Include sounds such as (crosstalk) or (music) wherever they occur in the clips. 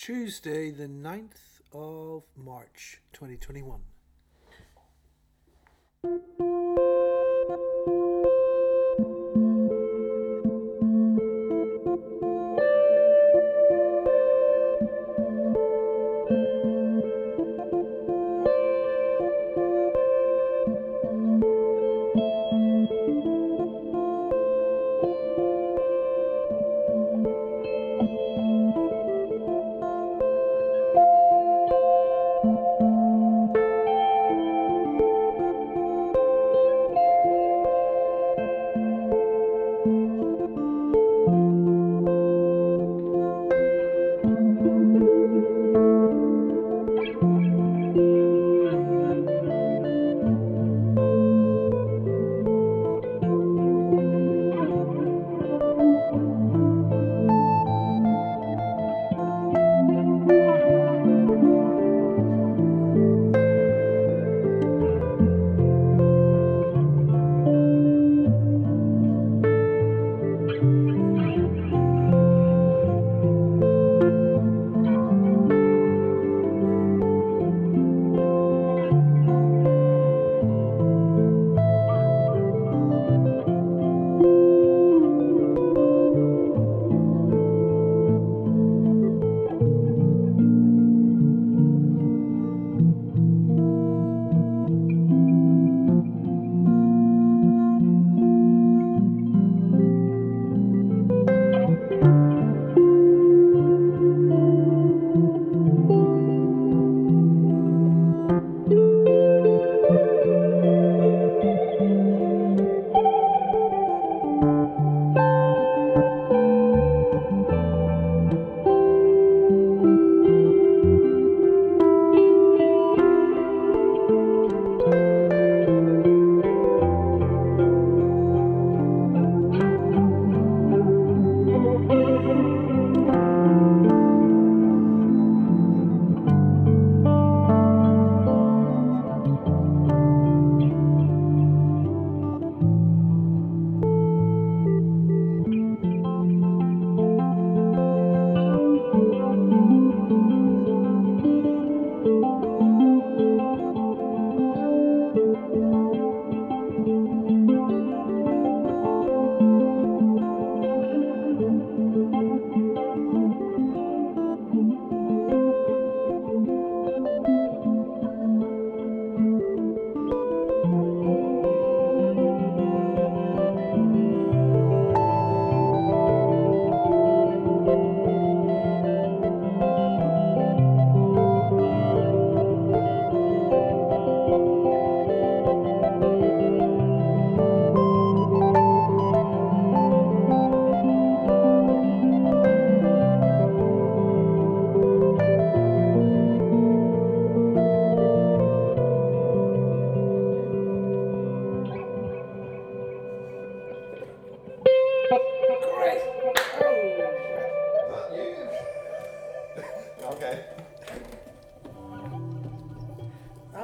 Tuesday, the 9th of March 2021.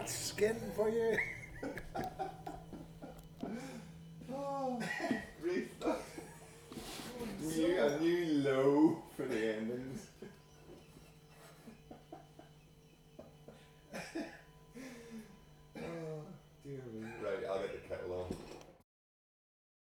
Skin for you. (laughs)